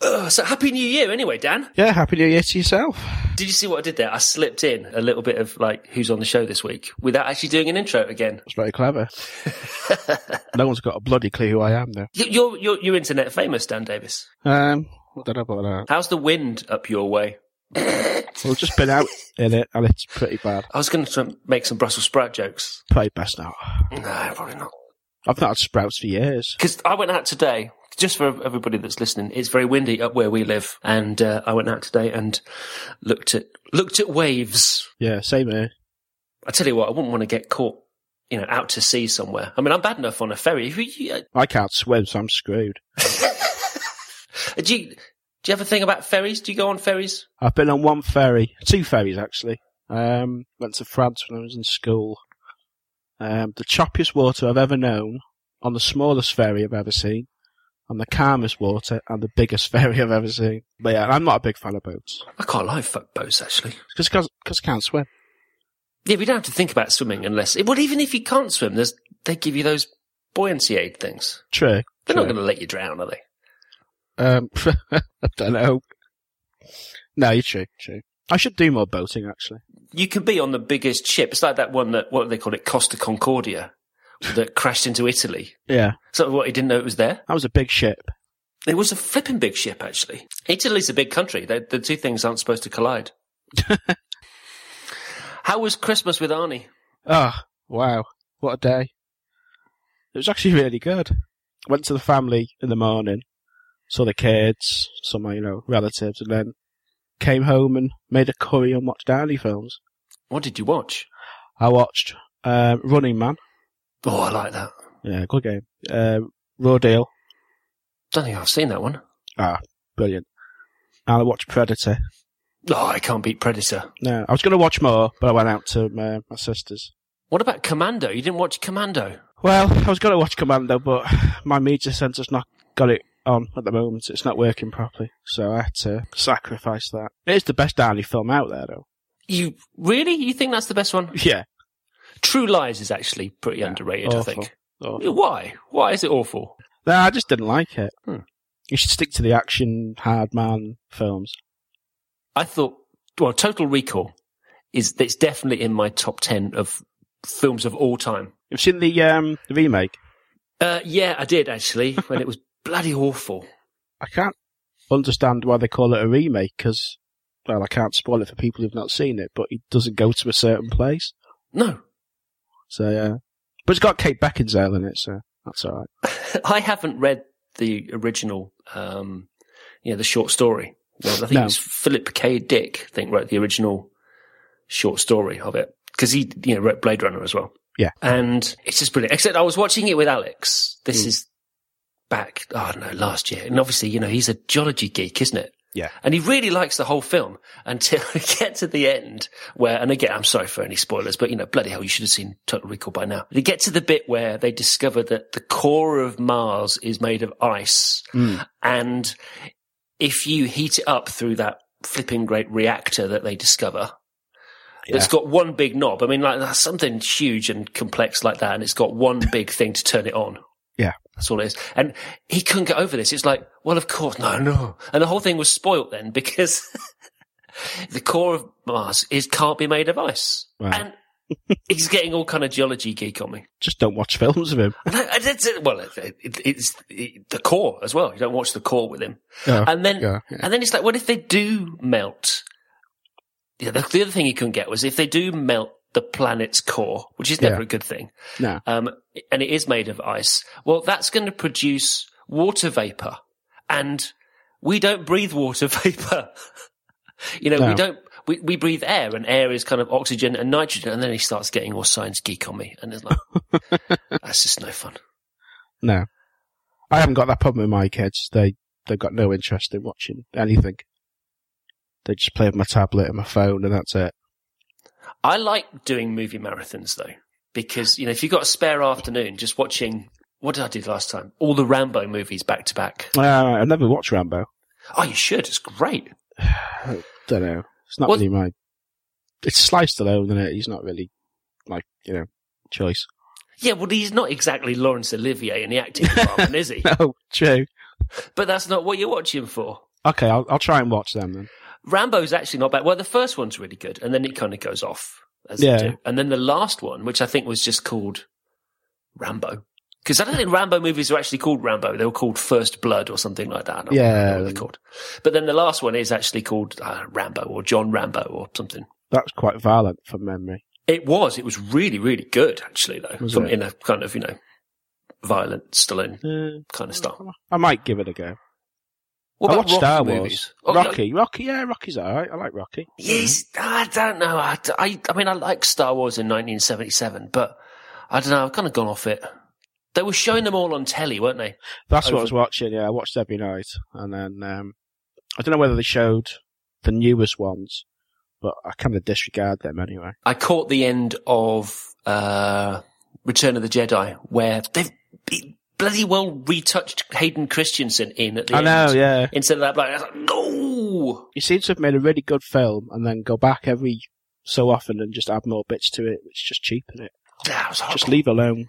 Ugh, so happy New Year, anyway, Dan. Yeah, happy New Year to yourself. Did you see what I did there? I slipped in a little bit of like who's on the show this week without actually doing an intro again. That's very clever. no one's got a bloody clue who I am, though. You- You're you're you're internet famous, Dan Davies. Um, I don't know about that. How's the wind up your way? We've just been out in it, and it's pretty bad. I was going to make some Brussels sprout jokes. Probably best not. No, probably not. I've not had sprouts for years. Because I went out today, just for everybody that's listening, it's very windy up where we live, and uh, I went out today and looked at looked at waves. Yeah, same here. I tell you what, I wouldn't want to get caught, you know, out to sea somewhere. I mean, I'm bad enough on a ferry. Uh, I can't swim, so I'm screwed. Do you do you have a thing about ferries? Do you go on ferries? I've been on one ferry, two ferries actually. Um, went to France when I was in school. Um, the choppiest water I've ever known, on the smallest ferry I've ever seen, on the calmest water, and the biggest ferry I've ever seen. But yeah, I'm not a big fan of boats. I quite like fuck boats actually. Because I can't swim. Yeah, we don't have to think about swimming unless. Well, even if you can't swim, there's they give you those buoyancy aid things. True. They're not going to let you drown, are they? Um, I don't know. No, you're true, true. I should do more boating actually. You can be on the biggest ship. It's like that one that what do they call it, Costa Concordia, that crashed into Italy. Yeah, So what? He didn't know it was there. that was a big ship. It was a flipping big ship, actually. Italy's a big country. They, the two things aren't supposed to collide. How was Christmas with Arnie? Ah, wow. What a day. It was actually really good. Went to the family in the morning, saw the kids, saw my, you know, relatives, and then came home and made a curry and watched Arnie films. What did you watch? I watched um, Running Man. Oh, I like that. Yeah, good game. Um, Raw Deal. Don't think I've seen that one. Ah, brilliant. And I watched Predator. Oh, I can't beat Predator. No, I was going to watch more, but I went out to my, my sister's. What about Commando? You didn't watch Commando? Well, I was going to watch Commando, but my media centre's not got it on at the moment. It's not working properly, so I had to sacrifice that. It's the best Arnie film out there, though. You really? You think that's the best one? Yeah. True Lies is actually pretty underrated, I think. Awful. Why? Why is it awful? No, I just didn't like it. Hmm. You should stick to the action, hard man films. I thought, well, Total Recall is it's definitely in my top ten of films of all time. You've seen the um the remake? Uh, yeah, I did actually, when it was bloody awful. I can't understand why they call it a remake because, well, I can't spoil it for people who've not seen it, but it doesn't go to a certain place. No, So yeah, but it's got Kate Beckinsale in it, so that's all right. I haven't read the original, um, you know, the short story. Well, I think No. it's Philip K. Dick, I think, wrote the original short story of it. Because he, you know, wrote Blade Runner as well. Yeah. And it's just brilliant. Except I was watching it with Alex. This Mm. is back, oh, I don't know, last year. And obviously, you know, he's a geology geek, isn't it? Yeah. And he really likes the whole film until we get to the end where, and again, I'm sorry for any spoilers, but you know, bloody hell, you should have seen Total Recall by now. They get to the bit where they discover that the core of Mars is made of ice. Hmm. And if you heat it up through that flipping great reactor that they discover, it's Yeah. got one big knob. I mean, like that's something huge and complex like that. And it's got one big thing to turn it on. That's all it is. And he couldn't get over this. It's like, well, of course, no, no. And the whole thing was spoilt then because the core of Mars is can't be made of ice. Wow. And he's getting all kind of geology geek on me. Just don't watch films of him. And I- I- well, it, it, it's it, the core as well. You don't watch the core with him. And then, yeah, yeah. and then it's like, what if they do melt? Yeah, the, the other thing he couldn't get was if they do melt the planet's core, which is never Yeah. a good thing No. um, and it is made of ice, well, that's going to produce water vapor. And we don't breathe water vapor. you know, we don't, we, we breathe air and air is kind of oxygen and nitrogen. And then he starts getting all science geek on me. And it's like, that's just no fun. No. I haven't got that problem with my kids. They, they've got no interest in watching anything. They just play with my tablet and my phone and that's it. I like doing movie marathons though, because, you know, if you've got a spare afternoon just watching, what did I do last time? All the Rambo movies back to back. Uh, I've never watched Rambo. Oh, you should. It's great. Don't know. It's not What- really my. It's Sly Stallone, isn't it? He's not really like you know choice. Yeah, well, he's not exactly Laurence Olivier in the acting department, is he? No, true. but that's not what you're watching for. Okay, I'll, I'll try and watch them then. Rambo's actually not bad. Well, the first one's really good, and then it kind of goes off. As Yeah. do. And then the last one, which I think was just called Rambo. Because I don't think Rambo movies were actually called Rambo. They were called First Blood or something like that. I don't Yeah. what they're called. But then the last one is actually called uh, Rambo or John Rambo or something. That's quite violent from memory. It was. It was really, really good, actually, though. From, in a kind of, you know, violent Stallone Uh, kind of style. I might give it a go. What I watched Rocky Star Wars. movies? Oh, Rocky, Rocky, yeah, Rocky's alright. I like Rocky. Yes, I don't know. I, I, I mean, I like Star Wars in 1977, but I don't know. I've kind of gone off it. They were showing them all on telly, weren't they? That's what I was watching. Yeah, I watched every night, and then um, I don't know whether they showed the newest ones, but I kind of disregard them anyway. I caught the end of uh, Return of the Jedi, where they've be- bloody well retouched Hayden Christensen in at the I end. know, yeah. Instead of that, like, I like, no. You seem to have made a really good film, and then go back every so often and just add more bits to it. It's just cheapen it. That was horrible. Just leave alone.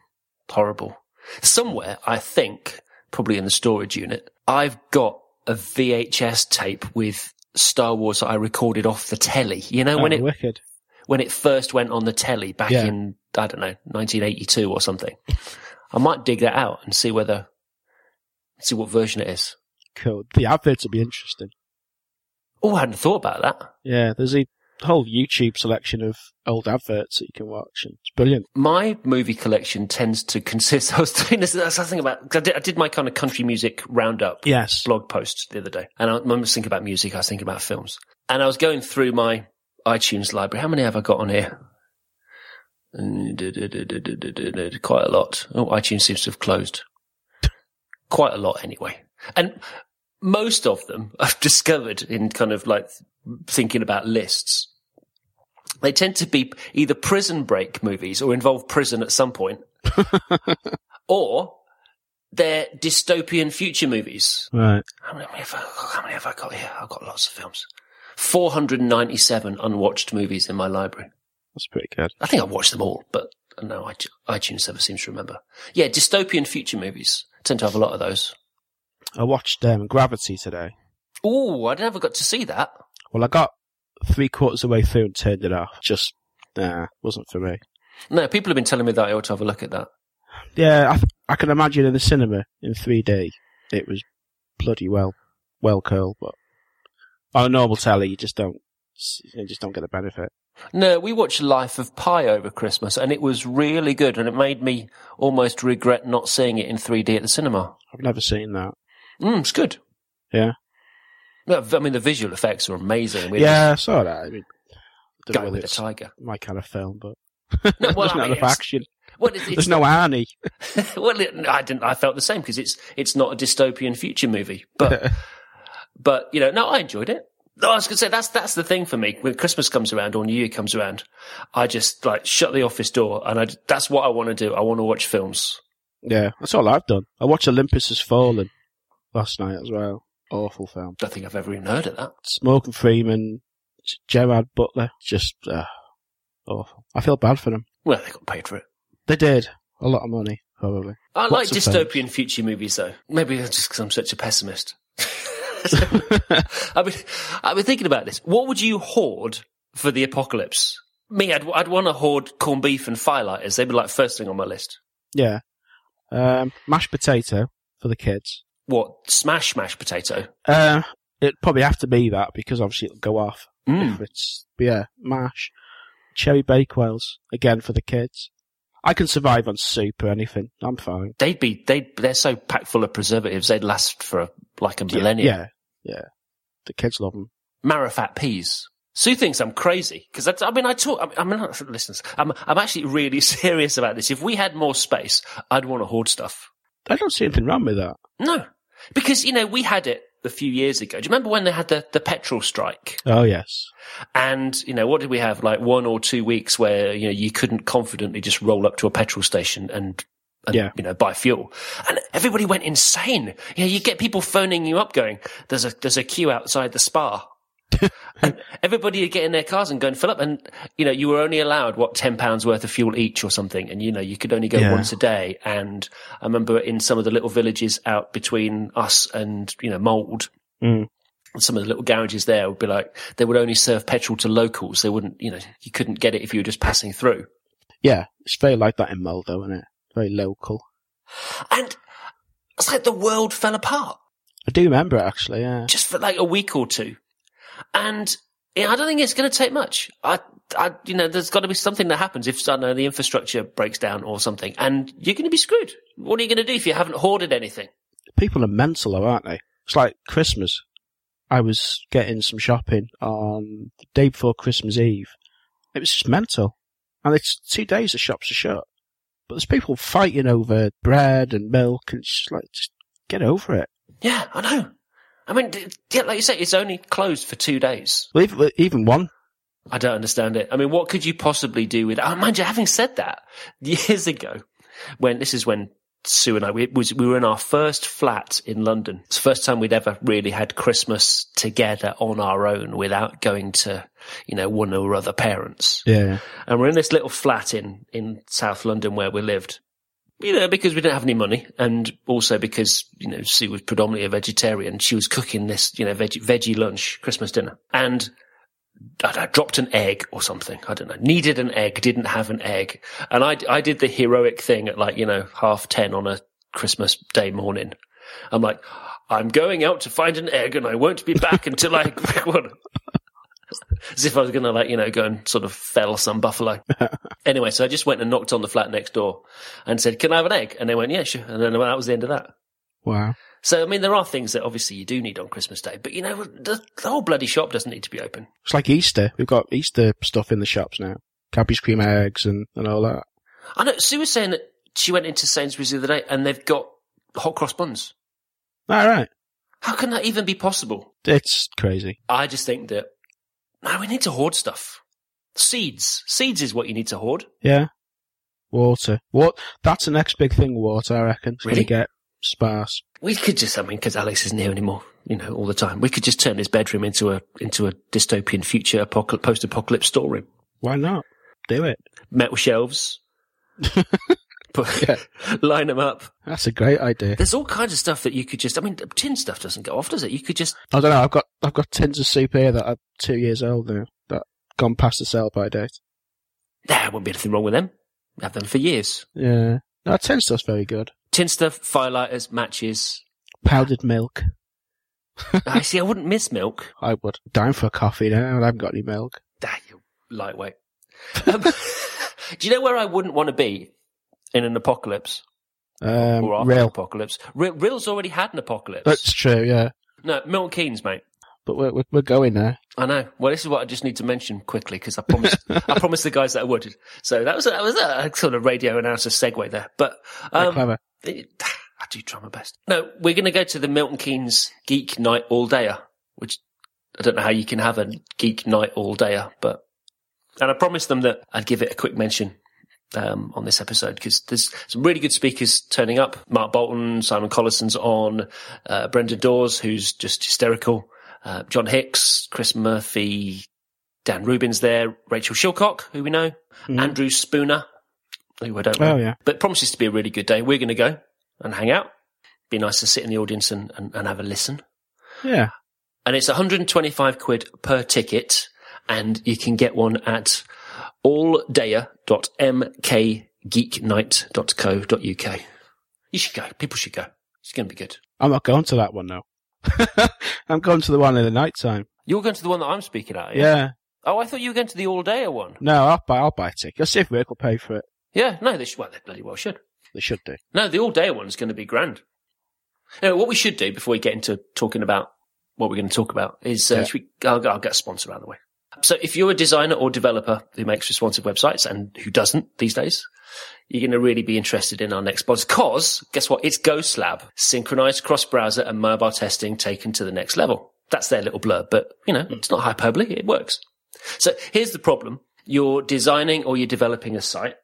horrible. Somewhere, I think, probably in the storage unit, I've got a VHS tape with Star Wars that I recorded off the telly. You know, when oh, it wicked. when it first went on the telly back Yeah. in I don't know 1982 or something. I might dig that out and see whether see what version it is. Cool. The adverts will be interesting. Oh, I hadn't thought about that. Yeah, there's a whole YouTube selection of old adverts that you can watch, and it's brilliant. My movie collection tends to consist. I was doing this. That's something about. 'cause I did, I did my kind of country music roundup. Yes. blog post the other day, and I, when I was thinking about music, I was thinking about films, and I was going through my iTunes library. How many have I got on here? Quite a lot. Oh, iTunes seems to have closed. Quite a lot, anyway, and most of them I've discovered in kind of like thinking about lists. They tend to be either prison break movies or involve prison at some point, or they're dystopian future movies. Right. How many, have I, how many have I got here? I've got lots of films. 497 unwatched movies in my library. That's pretty good. I think I've watched them all, but no, iTunes never seems to remember. Yeah, dystopian future movies. tend to have a lot of those. I watched um, Gravity today. Oh, I never got to see that. Well, I got three quarters of the way through and turned it off. Just, nah, wasn't for me. No, people have been telling me that I ought to have a look at that. Yeah, I, th- I can imagine in the cinema in 3D, it was bloody well, well curled, but on a normal telly, you just don't, you just don't get the benefit. No, we watched Life of Pi over Christmas and it was really good and it made me almost regret not seeing it in 3D at the cinema. I've never seen that. Mm, it's good. Yeah. No, I mean, the visual effects are amazing. Yeah, I saw that. I mean, don't guy know with it's tiger. my kind of film, but No, well, there's not enough action. Well, it's, it's There's no Arnie. well, it, I didn't. I felt the same because it's it's not a dystopian future movie, but but you know, no, I enjoyed it. No, I was going to say that's that's the thing for me. When Christmas comes around or New Year comes around, I just like shut the office door and I that's what I want to do. I want to watch films. yeah, that's all I've done. I watched Olympus Has Fallen last night as well. Awful film. I don't think I've ever even heard of that. Morgan Freeman, Gerard Butler, just uh, awful. I feel bad for them. Well, they got paid for it. They did a lot of money, probably. I like Lots of dystopian future movies, though. Maybe that's just because I'm such a pessimist. I've been, I've been thinking about this. What would you hoard for the apocalypse? Me, I'd, I'd want to hoard corned beef and firelighters. They'd be like first thing on my list. Yeah. Um, mashed potato for the kids. What? Smash mashed potato? Uh, it'd probably have to be that because obviously it'll go off Mm. if it's yeah mash. Cherry bakewells again for the kids. I can survive on soup or anything. I'm fine. They'd be, they they're so packed full of preservatives, they'd last for like a millennium. Yeah, yeah. The kids love them. Marrowfat peas. Sue thinks I'm crazy because I, I mean I talk. I mean, I'm, listen, I'm I'm actually really serious about this. If we had more space, I'd want to hoard stuff. I don't see anything wrong with that. No, because you know we had it a few years ago. Do you remember when they had the the petrol strike? Oh yes. And you know what did we have? Like one or two weeks where you know you couldn't confidently just roll up to a petrol station and. And, Yeah. you know, buy fuel, and everybody went insane. You know, you get people phoning you up, going, "There's a there's a queue outside the Spar." and everybody would get in their cars and go and fill up. And, you know, you were only allowed, what, £10 worth of fuel each or something. And, you know, you could only go Yeah. once a day. And I remember in some of the little villages out between us and, you know, Mold, Mm. some of the little garages there would be like, they would only serve petrol to locals. They wouldn't, you know, you couldn't get it if you were just passing through. Yeah, it's very like that in Mull, though, isn't it? Very local. And it's like the world fell apart. I do remember it actually. Yeah. just for like a week or two. And yeah, I don't think it's going to take much. I, I, you know, there's got to be something that happens if I know, the infrastructure breaks down or something, and you're going to be screwed. What are you going to do if you haven't hoarded anything? People are mental, though, aren't they? It's like Christmas. I was getting some shopping on the day before Christmas Eve. It was just mental. And it's two days the shops are shut. But there's people fighting over bread and milk and it's just like, just get over it. Yeah, I know. I mean, yeah, like you say, it's only closed for two days. Well, even, even one, I don't understand it. I mean, what could you possibly do with? Oh, mind you, having said that, years ago, when this is when Sue and I we was we were in our first flat in London. It's the first time we'd ever really had Christmas together on our own without going to, you know, one or other parents. yeah, And we're in this little flat in in South London where we lived. You know, because we didn't have any money, and also because you know Sue was predominantly a vegetarian. She was cooking this, you know, veg- veggie lunch, Christmas dinner, and I, I dropped an egg or something. I don't know. Needed an egg, didn't have an egg, and I I did the heroic thing at like you know half ten on a Christmas day morning. I'm like, I'm going out to find an egg, and I won't be back until I. As if I was going to like, you know, go and sort of fell some buffalo. anyway, so I just went and knocked on the flat next door and said, can I have an egg? And they went, yeah, sure. And then that was the end of that. wow. So, I mean, there are things that obviously you do need on Christmas Day, but you know, the, the whole bloody shop doesn't need to be open. It's like Easter. We've got Easter stuff in the shops now. Cadbury cream eggs and, and all that. I know Sue was saying that she went into Sainsbury's the other day and they've got hot cross buns. All right. How can that even be possible? It's crazy. I just think that, no, we need to hoard stuff. Seeds. Seeds is what you need to hoard. Yeah. Water. What? That's the next big thing, water, I reckon. It's Really? get sparse. We could just, I mean, because Alex isn't here anymore, you know, all the time. We could just turn his bedroom into a into a dystopian future apocal- post-apocalypse storeroom. Why not? Do it. Metal shelves, put, Yeah. line them up. That's a great idea. There's all kinds of stuff that you could just. I mean, tin stuff doesn't go off, does it? You could just. I don't know. I've got I've got tins of soup here that are two years old now that gone past the sell by date. There wouldn't be anything wrong with them. Have them for years. Yeah. No, tin stuff's very good. Tin stuff, firelighters, matches. Powdered milk. I see. I wouldn't miss milk. I would. Down for a coffee now. I haven't got any milk. Ah, you lightweight. Um, do you know where I wouldn't want to be in an apocalypse Um, or after an real. apocalypse? R- Rhyl's already had an apocalypse. That's true. Yeah. no, Milton Keynes, mate. But we're we're, we're going there. I know. Well, this is what I just need to mention quickly because I promised. I promised the guys that I would. So that was a, that was a sort of radio announcer segue there. But Very um, clever. it- I do try my best. No, we're going to go to the Milton Keynes Geek Night All Dayer, which I don't know how you can have a Geek Night All Dayer, but and I promised them that I'd give it a quick mention um, on this episode because there's some really good speakers turning up. Mark Boulton, Simon Collison's on, uh, Brendan Dawes, who's just hysterical, uh, Jon Hicks, Chris Murphy, Dan Rubin's there, Rachel Shillcock, who we know, Mhm. Andrew Spooner, who I don't know. Oh yeah. But promises to be a really good day. We're going to go and hang out. Be nice to sit in the audience and, and, and have a listen. Yeah. And it's 125 quid per ticket, and you can get one at alldaya.mkgeeknight.co.uk. You should go. People should go. It's going to be good. I'm not going to that one though. I'm going to the one in the night time. You're going to the one that I'm speaking at, Yeah. yeah? Oh, I thought you were going to the all-dayer one. No, I'll buy. I'll buy a ticket. I'll see if Rick will pay for it. Yeah, no, they should. Well, they bloody well should. They should do. No, the all-dayer one is going to be grand. What we should do before we get into talking about what we're going to talk about is uh, Yeah. we, I'll, I'll get a sponsor out of the way. So if you're a designer or developer who makes responsive websites and who doesn't these days, you're going to really be interested in our next sponsor. Cause guess what? It's Ghostlab, synchronized cross-browser and mobile testing taken to the next level. That's their little blurb, but you know, it's not hyperbole. It works. So here's the problem. You're designing or you're developing a site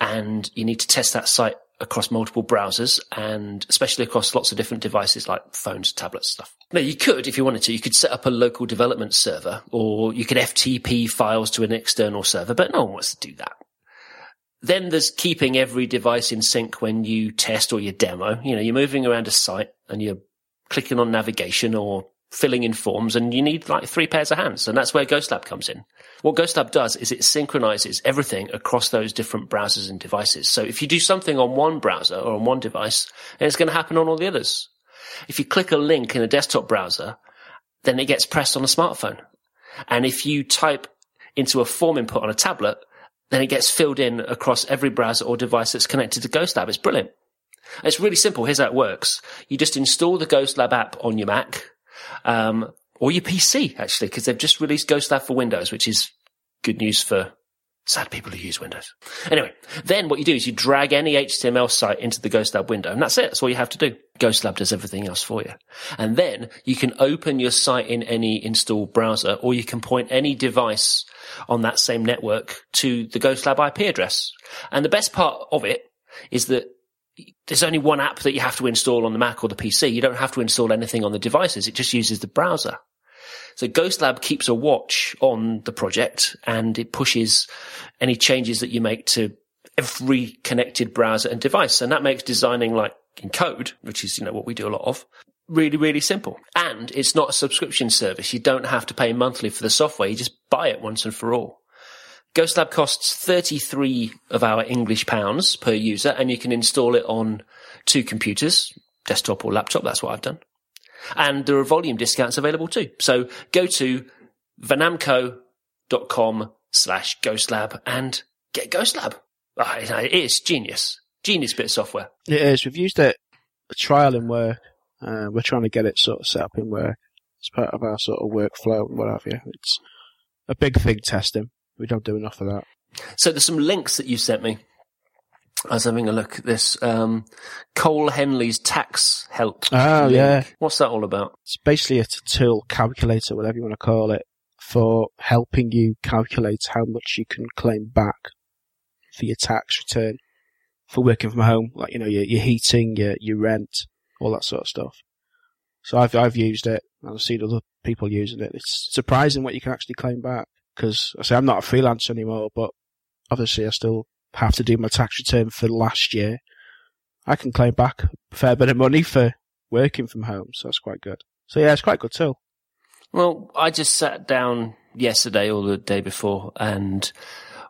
and you need to test that site across multiple browsers and especially across lots of different devices like phones, tablets, stuff. Now you could, if you wanted to, you could set up a local development server or you could FTP files to an external server, but no one wants to do that. Then there's keeping every device in sync when you test or you demo. You know, you're moving around a site and you're clicking on navigation or filling in forms and you need like three pairs of hands. And that's where GhostLab comes in. What GhostLab does is it synchronizes everything across those different browsers and devices. So if you do something on one browser or on one device, then it's going to happen on all the others. If you click a link in a desktop browser, then it gets pressed on a smartphone. And if you type into a form input on a tablet, then it gets filled in across every browser or device that's connected to GhostLab. It's brilliant. It's really simple. Here's how it works. You just install the GhostLab app on your Mac um, or your PC actually, because they've just released GhostLab for Windows, which is good news for sad people who use Windows. Anyway, then what you do is you drag any HTML site into the GhostLab window, and that's it. That's all you have to do. GhostLab does everything else for you. And then you can open your site in any installed browser, or you can point any device on that same network to the GhostLab IP address. And the best part of it is that there's only one app that you have to install on the Mac or the PC. You don't have to install anything on the devices. It just uses the browser. So GhostLab keeps a watch on the project and it pushes any changes that you make to every connected browser and device. And that makes designing like in code, which is, you know, what we do a lot of, really, really simple. And it's not a subscription service. You don't have to pay monthly for the software. You just buy it once and for all. GhostLab costs 33 of our English pounds per user and you can install it on two computers, desktop or laptop. That's what I've done. And there are volume discounts available too. So go to vanamco.com slash ghostlab and get ghostlab. Oh, it is genius. Genius bit of software. It is. We've used it a trial in work. Uh, we're trying to get it sort of set up in work. It's part of our sort of workflow and what have you. It's a big thing testing. We don't do enough of that. So there's some links that you sent me. I was having a look at this. Um, Cole Henley's tax help. Oh, link. yeah. What's that all about? It's basically a tool, calculator, whatever you want to call it, for helping you calculate how much you can claim back for your tax return for working from home, like you know your your heating, your your rent, all that sort of stuff. So I've I've used it, and I've seen other people using it. It's surprising what you can actually claim back because I say I'm not a freelancer anymore, but obviously I still have to do my tax return for last year. I can claim back a fair bit of money for working from home, so that's quite good. So yeah, it's quite good too. Well, I just sat down yesterday or the day before and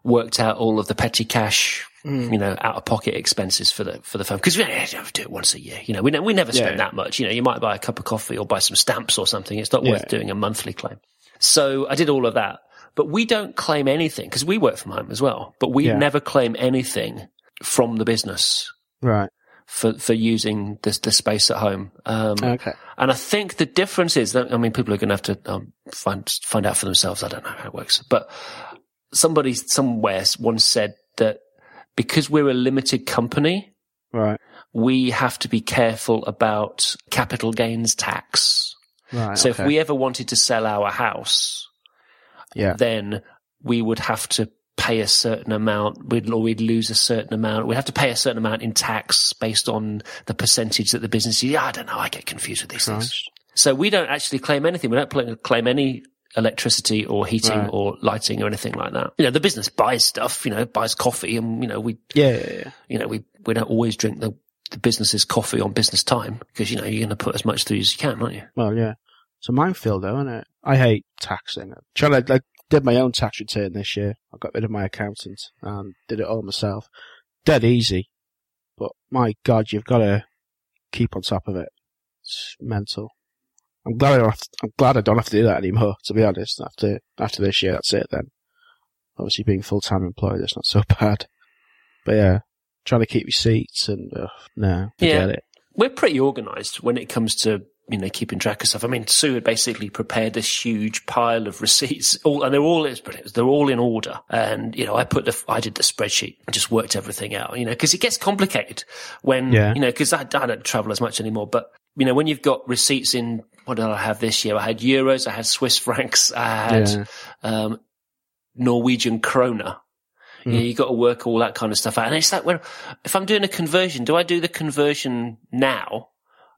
worked out all of the petty cash, Mm. you know, out of pocket expenses for the for the firm because we only do it once a year. You know, we ne- we never spend Yeah. that much. You know, you might buy a cup of coffee or buy some stamps or something. It's not Yeah. worth doing a monthly claim. So I did all of that, but we don't claim anything because we work from home as well. But we Yeah. never claim anything from the business Right. for for using the the space at home. Um, Okay. and I think the difference is that, I mean, people are going to have to um, find, find out for themselves. I don't know how it works, but somebody somewhere once said that because we're a limited company, Right. we have to be careful about capital gains tax. Right. So okay. if we ever wanted to sell our house, yeah. then we would have to pay a certain amount, we'd, or we'd lose a certain amount. We'd have to pay a certain amount in tax based on the percentage that the business, yeah, I don't know. I get confused with these things. So we don't actually claim anything. We don't claim any electricity or heating Right. or lighting or anything like that. You know, the business buys stuff, you know, buys coffee and, you know, we, Yeah, yeah, yeah. you know, we, we don't always drink the, the business's coffee on business time because, you know, you're going to put as much through as you can, aren't you? Well, yeah. It's a minefield, though, isn't it? I hate taxing. Trying to, I did my own tax return this year. I got rid of my accountant and did it all myself. Dead easy. But my God, you've got to keep on top of it. It's mental. I'm glad I don't have to, I'm glad I don't have to do that anymore, to be honest. After, after this year, that's it then. Obviously being full-time employed, it's not so bad. But yeah, trying to keep receipts and, uh, no, forget Yeah. it. We're pretty organized when it comes to, you know, keeping track of stuff. I mean, Sue had basically prepared this huge pile of receipts, all, and they're all, they're all in order. And, you know, I put the, I did the spreadsheet and just worked everything out, you know, cause it gets complicated when, Yeah. you know, cause I, I don't travel as much anymore, but, you know, when you've got receipts in, what did I have this year? I had euros, I had Swiss francs, I had, Yeah. um, Norwegian krona. You know, you got to work all that kind of stuff out. And it's like, when, if I'm doing a conversion, do I do the conversion now?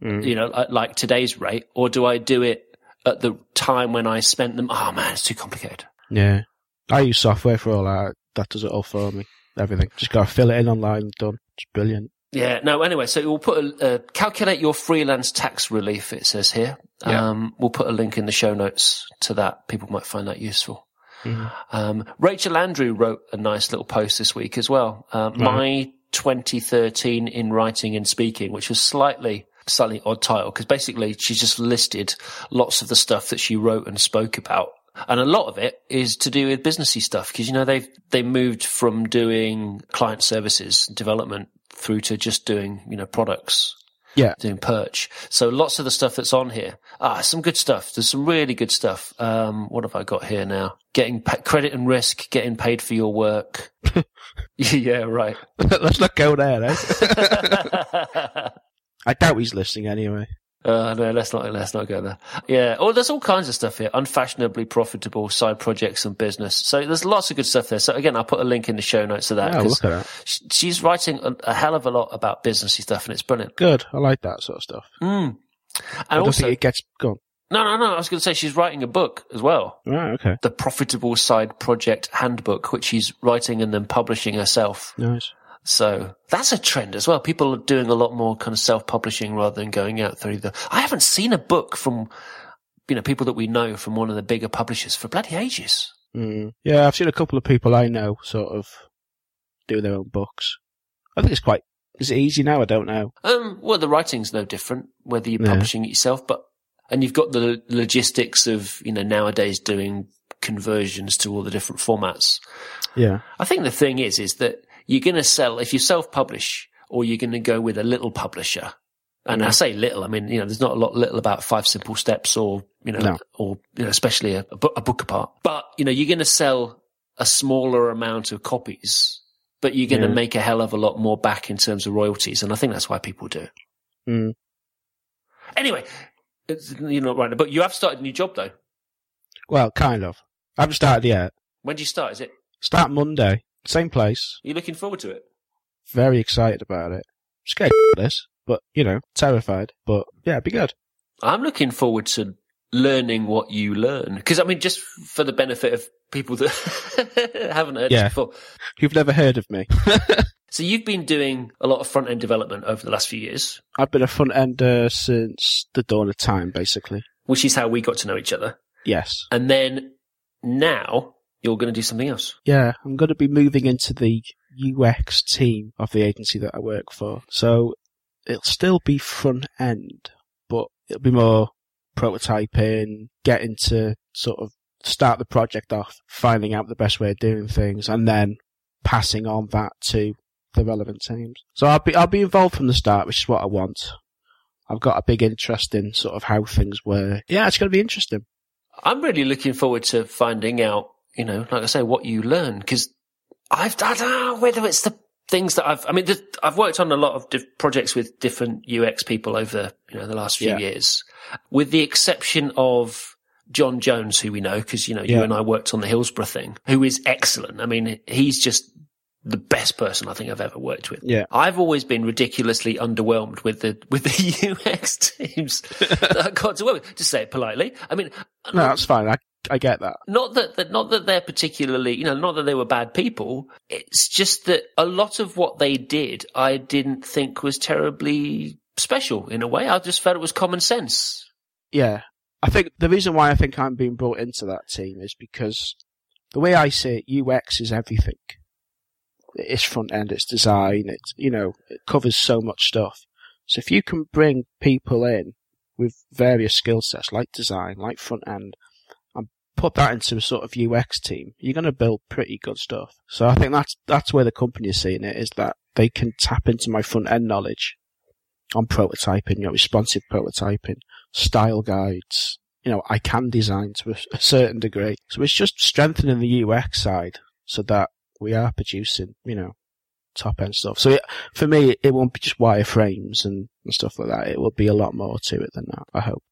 Mm. You know, like today's rate, or do I do it at the time when I spent them? Oh man, it's too complicated. Yeah. I use software for all that. That does it all for me. Everything. Just gotta fill it in online. Done. It's brilliant. Yeah, no, anyway, so we'll put a, uh, calculate your freelance tax relief, it says here. Yeah. Um, we'll put a link in the show notes to that. People might find that useful. Mhm. Um, Rachel Andrew wrote a nice little post this week as well. Uh, My 2013 in writing and speaking, which was slightly, slightly odd title because basically she's just listed lots of the stuff that she wrote and spoke about. And a lot of it is to do with businessy stuff because, you know, they've, they moved from doing client services development through to just doing, you know, products Yeah. doing perch. So lots of the stuff that's on here. Ah, some good stuff. There's some really good stuff. Um, what have I got here now? Getting pa- credit and risk, getting paid for your work. yeah, right. Let's not go there, eh? I doubt he's listening anyway. Uh, no, let's not, let's not go there. Yeah. Oh, there's all kinds of stuff here. Unfashionably profitable side projects and business. So there's lots of good stuff there. So again, I'll put a link in the show notes to that. Oh, 'cause look at that. She's writing a, a hell of a lot about businessy stuff and it's brilliant. Good. I like that sort of stuff. Mm. I And don't also, it gets gone. no, no, no. I was going to say she's writing a book as well. Right, okay. the Profitable Side Project Handbook, which she's writing and then publishing herself. Nice. So that's a trend as well. People are doing a lot more kind of self-publishing rather than going out through the. I haven't seen a book from, you know, people that we know from one of the bigger publishers for bloody ages. Mm. Yeah, I've seen a couple of people I know sort of do their own books. I think it's quite. Is it easy now? I don't know. Um, well, the writing's no different whether you're Yeah. publishing it yourself, but and you've got the logistics of you know nowadays doing conversions to all the different formats. Yeah. I think the thing is, is that you're going to sell, if you self-publish or you're going to go with a little publisher. And I say little, I mean, you know, there's not a lot little about five simple steps or, you know, No. or, you know, especially a, a, book, a book apart. But, you know, you're going to sell a smaller amount of copies, but you're going to Yeah. make a hell of a lot more back in terms of royalties. And I think that's why people do it. Mm. Anyway, it's, you're not right. But you have started a new job though. Well, kind of. I haven't started yet. When do you start? Is it, Start Monday. Same place. are you looking forward to it? Very excited about it. Scared of this, but you know, terrified. But yeah, it'd be good. I'm looking forward to learning what you learn. Because, I mean, just for the benefit of people that haven't heard Yeah. before. You've never heard of me. So you've been doing a lot of front end development over the last few years, I've been a front ender since the dawn of time, basically. which is how we got to know each other. Yes. And then now you're going to do something else. Yeah, I'm going to be moving into the UX team of the agency that I work for. So it'll still be front end, but it'll be more prototyping, getting to sort of start the project off, finding out the best way of doing things, and then passing on that to the relevant teams. So I'll be I'll be involved from the start, which is what I want. I've got a big interest in sort of how things work. Yeah, it's going to be interesting. I'm really looking forward to finding out, you know, like I say, what you learn. Because I've, I don't know whether it's the things that I've, I mean, I've worked on a lot of diff- projects with different UX people over, you know, the last few Yeah. years, with the exception of John Jones, who we know, because, you know, you and I worked on the Hillsborough thing, who is excellent. I mean, he's just the best person I think I've ever worked with. Yeah. I've always been ridiculously underwhelmed with the with the UX teams that I got to work with. To say it politely, I mean, No, that's fine. I I get that. not that, that not that they're particularly, you know, not that they were bad people. It's just that a lot of what they did, I didn't think was terribly special in a way. I just felt it was common sense. Yeah. I think the reason why I think I'm being brought into that team is because the way I see it, UX is everything. It's front end, it's design, it's, you know, it covers so much stuff. So if you can bring people in with various skill sets like design, like front end, put that into a sort of UX team, you're going to build pretty good stuff. So I think that's, that's where the company is seeing it, is that they can tap into my front end knowledge on prototyping, you know, responsive prototyping, style guides. You know, I can design to a, certain degree. So it's just strengthening the UX side so that we are producing, you know, top end stuff. So it, for me, it won't be just wireframes and, and stuff like that. It will be a lot more to it than that, I hope.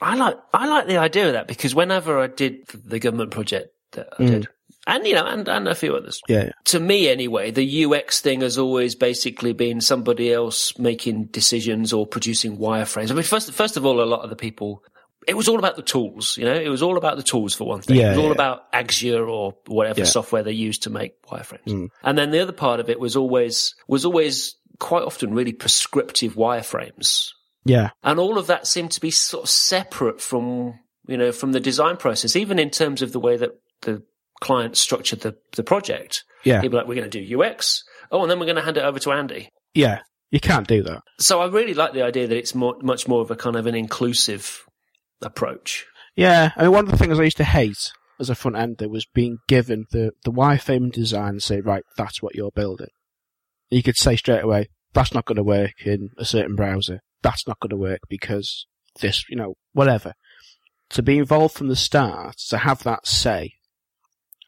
I like I like the idea of that because whenever I did the government project that I Mm. did, And, you know, and, and a few others. Yeah. To me, anyway, the UX thing has always basically been somebody else making decisions or producing wireframes. I mean, first, first of all, a lot of the people it was all about the tools, you know, it was all about the tools for one thing. Yeah, it was all yeah. about Axure or whatever Yeah. software they used to make wireframes. Mm. And then the other part of it was always, was always quite often really prescriptive wireframes. Yeah. And all of that seemed to be sort of separate from, you know, from the design process, even in terms of the way that the client structured the, the project. Yeah. He'd be like, we're going to do UX. Oh, and then we're going to hand it over to Andy. Yeah. You can't do that. So I really like the idea that it's more, much more of a kind of an inclusive approach. Yeah. I mean, one of the things I used to hate as a front ender was being given the, the wireframe design and say, right, that's what you're building. You could say straight away, that's not going to work in a certain browser. That's not going to work because this, you know, whatever. To be involved from the start, to have that say,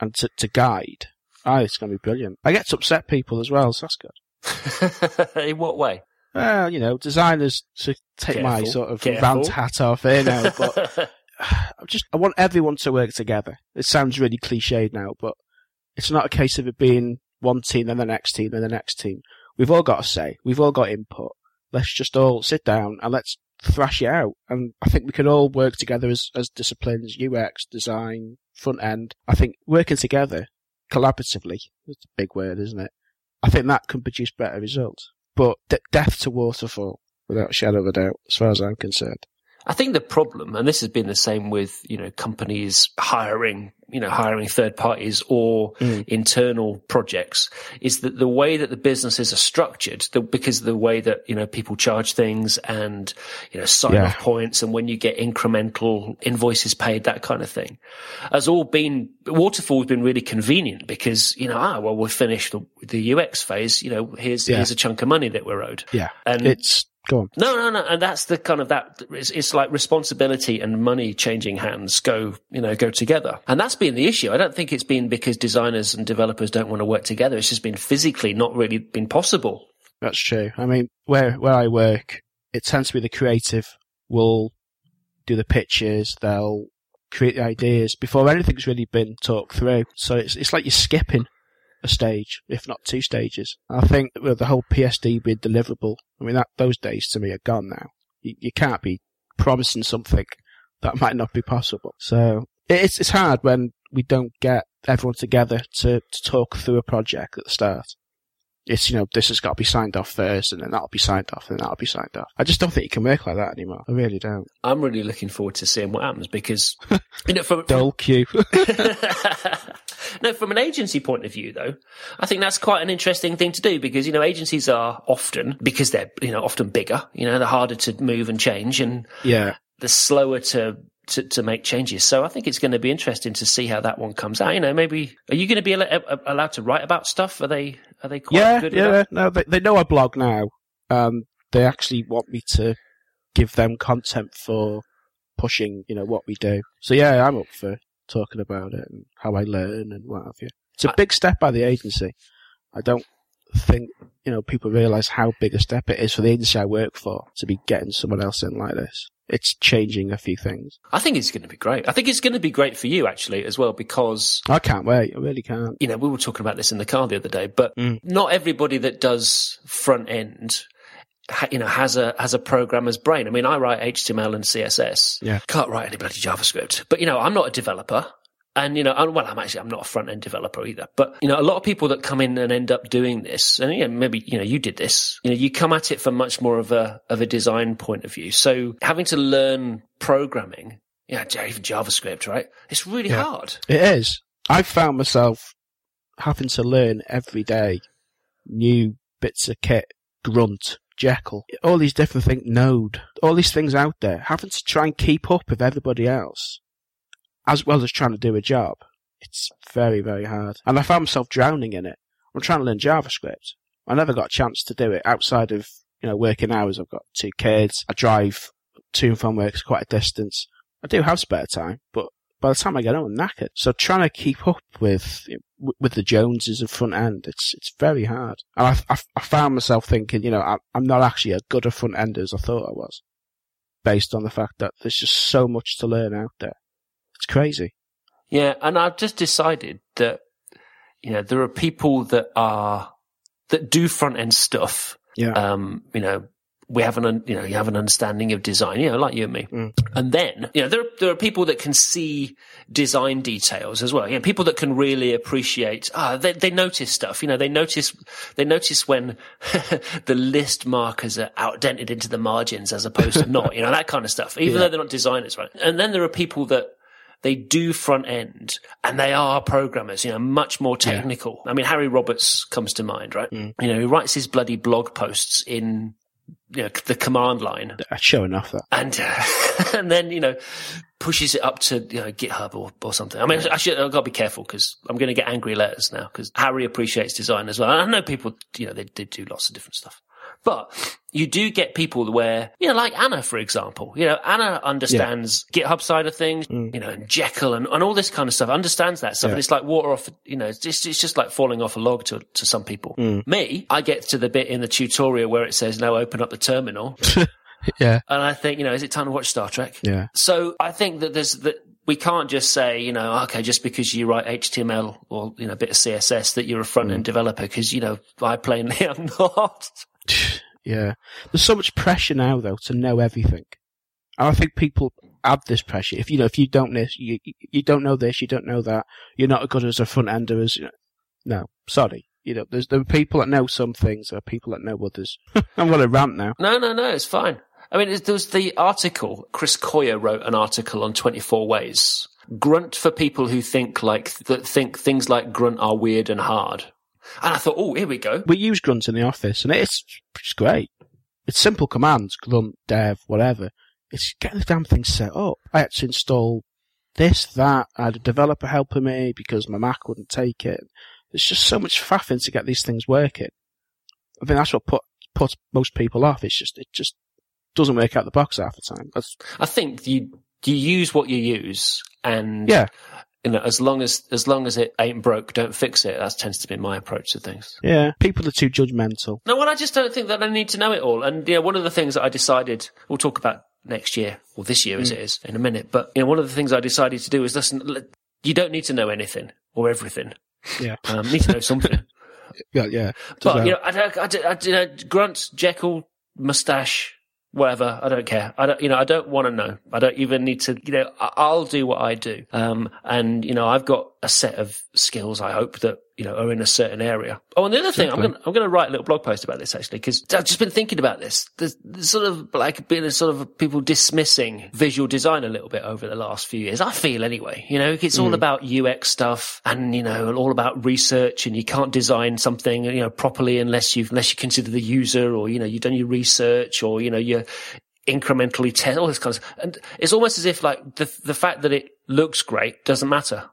and to, to guide, oh, it's going to be brilliant. I get to upset people as well, so that's good. in what way? Well, you know, designers to take my sort of careful. rant hat off here now, but I just I want everyone to work together. It sounds really cliched now, but it's not a case of it being one team and the next team and the next team. We've all got a say. We've all got input. Let's just all sit down and let's thrash it out. And I think we can all work together as, as disciplines, UX, design, front end. I think working together collaboratively, that's a big word, isn't it? I think that can produce better results. But de- death to waterfall, without a shadow of a doubt, as far as I'm concerned. I think the problem, and this has been the same with, you know, companies hiring, you know, hiring third parties or Mm. internal projects is that the way that the businesses are structured, the, because of the way that, you know, people charge things and, you know, sign Yeah. off points and when you get incremental invoices paid, that kind of thing, has all been, waterfall's been really convenient because, you know, ah, well, we've finished the, the UX phase, you know, here's, Yeah. here's a chunk of money that we're owed. Yeah. And It's, go on. no, no, no. And that's the kind of that, it's, it's like responsibility and money changing hands go, you know, go together. And that's been the issue. I don't think it's been because designers and developers don't want to work together. It's just been physically not really been possible. That's true. I mean, where where I work, it tends to be the creative will do the pitches, they'll create the ideas before anything's really been talked through. So it's it's like you're skipping a stage, if not two stages. I think with the whole PSD being deliverable, I mean that those days to me are gone now. You, you can't be promising something that might not be possible. So it's it's hard when we don't get everyone together to, to talk through a project at the start it's, you know, this has got to be signed off first, and then that'll be signed off, and then that'll be signed off. I just don't think it can work like that anymore. I really don't. I'm really looking forward to seeing what happens because, you know, from, Dull queue. no, from an agency point of view, though, I think that's quite an interesting thing to do because, you know, agencies are often, because they're, you know, often bigger, you know, they're harder to move and change and yeah. they're slower to, to, to make changes. So I think it's going to be interesting to see how that one comes out. You know, maybe, are you going to be al- allowed to write about stuff? Are they, are they quite Yeah, good yeah, at no, they, they know I blog now. Um, they actually want me to give them content for pushing, you know, what we do. So yeah, I'm up for talking about it and how I learn and what have you. It's a big step by the agency. I don't think, you know, people realise how big a step it is for the agency I work for to be getting someone else in like this. It's changing a few things. I think it's going to be great. I think it's going to be great for you actually as well because I can't wait. I really can't. you know, we were talking about this in the car the other day, but Mm. not everybody that does front end, you know, has a has a programmer's brain. I mean, I write HTML and CSS. Yeah. can't write any bloody JavaScript. But you know, I'm not a developer. And you know, I'm, well, I'm actually I'm not a front end developer either. But you know, a lot of people that come in and end up doing this, and you know, maybe you know you did this. You know, you come at it from much more of a of a design point of view. So having to learn programming, yeah, even JavaScript, right? It's really Yeah. hard. It is. I've found myself having to learn every day new bits of kit, Grunt, Jekyll, all these different things, Node, all these things out there, having to try and keep up with everybody else, as well as trying to do a job. It's very, very hard. And I found myself drowning in it. I'm trying to learn JavaScript. I never got a chance to do it outside of, you know, working hours. I've got two kids. I drive to and from work it's quite a distance. I do have spare time, but by the time I get home, I'm knackered. So trying to keep up with with the Joneses of front end, it's it's very hard. And I, I, I found myself thinking, you know, I, I'm not actually as good a front ender as I thought I was, based on the fact that there's just so much to learn out there. It's crazy. Yeah, and I've just decided that you know, there are people that are, that do front end stuff. Yeah. Um, you know, we have an, un- you know, you have an understanding of design, you know, like you and me. And then, you know, there, are, there are people that can see design details as well. You know, people that can really appreciate, ah, they, they notice stuff, you know, they notice, they notice when the list markers are outdented into the margins as opposed to not, you know, that kind of stuff, even Yeah. though they're not designers, right? And then there are people that, they do front end and they are programmers, you know, much more technical. I mean, Harry Roberts comes to mind, right? You know, he writes his bloody blog posts in, you know, the command line That's showing off that. and, uh, and then, you know, pushes it up to, you know, GitHub or, or something. I mean, I should, I've got to be careful because I'm going to get angry letters now because Harry appreciates design as well. And I know people, you know, they, they do lots of different stuff. But you do get people where, you know, like Anna, for example, you know, Anna understands GitHub side of things, mm. you know, and Jekyll and, and all this kind of stuff, understands that stuff. Yeah. And it's like water off, you know, it's just, it's just like falling off a log to, to some people. Mm. Me, I get to the bit in the tutorial where it says, now open up the terminal. Yeah. and I think, you know, is it time to watch Star Trek? Yeah. So I think that there's that we can't just say, you know, okay, just because you write HTML or you know a bit of CSS that you're a front end mm. developer because you know I plainly am not. Yeah. There's so much pressure now, though, to know everything. And I think people add this pressure. If you know, if you don't this, you you don't know this, you don't know that. You're not as good as a front ender as. You know. No, sorry. You know, there's there are people that know some things, there are people that know others. I'm going to rant now. No, no, no, it's fine. I mean, there was the article. Chris Coyier wrote an article on 24 ways. Grunt for people who think like that think things like grunt are weird and hard. And I thought, oh, here we go. We use grunt in the office, and it's it's great. It's simple commands: grunt, dev, whatever. It's get the damn thing set up. I had to install this, that. I had a developer helping me because my Mac wouldn't take it. There's just so much faffing to get these things working. I think that's what put puts most people off. It's just it just doesn't work out the box half the time. That's, I think you you use what you use, and yeah, you know, as long as as long as it ain't broke, don't fix it. That tends to be my approach to things. yeah. People are too judgmental. No, well, I just don't think that I need to know it all. And you know, one of the things that I decided we'll talk about next year or this year as it is in a minute. But you know, one of the things I decided to do is listen. You don't need to know anything or everything. Yeah, Um, you need to know something. yeah, yeah. but you know, I don't, I don't, I, you know, Grunt, Jekyll, mustache, whatever. I don't care. I don't, you know, I don't want to know. I don't even need to. You know, I'll do what I do. Um, and you know, I've got a set of skills. I hope that you know are in a certain area. Oh, and the other thing, I'm going, to I'm going to write a little blog post about this actually because I've just been thinking about this. There's, there's sort of like been a sort of people dismissing visual design a little bit over the last few years. I feel anyway. You know, it's all mm. about UX stuff and you know all about research, and you can't design something you know properly unless you unless you consider the user or you know you've done your research or you know you're incrementally test all this kind of. And it's almost as if like the the fact that it looks great doesn't matter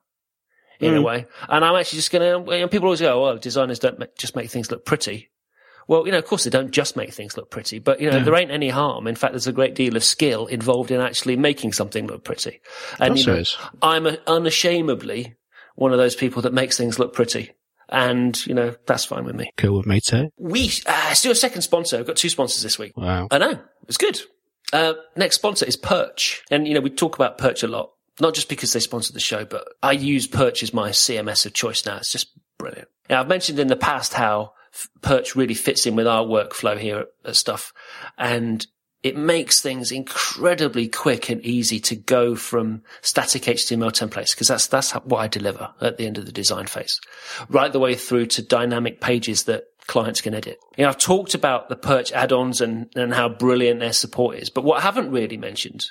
in a way. And I'm actually just going to, people always go, well, designers don't make, just make things look pretty. Well, you know, of course they don't just make things look pretty, but you know, there ain't any harm. In fact, there's a great deal of skill involved in actually making something look pretty. And you know, is. I'm a, unashamedly one of those people that makes things look pretty. And, you know, that's fine with me. Cool with me too. We, uh, do a second sponsor. We've got two sponsors this week. Wow. I know. It's good. Uh, next sponsor is Perch. And, you know, we talk about Perch a lot, not just because they sponsor the show, but I use Perch as my CMS of choice now. It's just brilliant. Now, I've mentioned in the past how Perch really fits in with our workflow here at, at Stuff. And it makes things incredibly quick and easy to go from static HTML templates, because that's, that's what I deliver at the end of the design phase, right the way through to dynamic pages that clients can edit. You know, I've talked about the Perch add-ons and, and how brilliant their support is, but what I haven't really mentioned,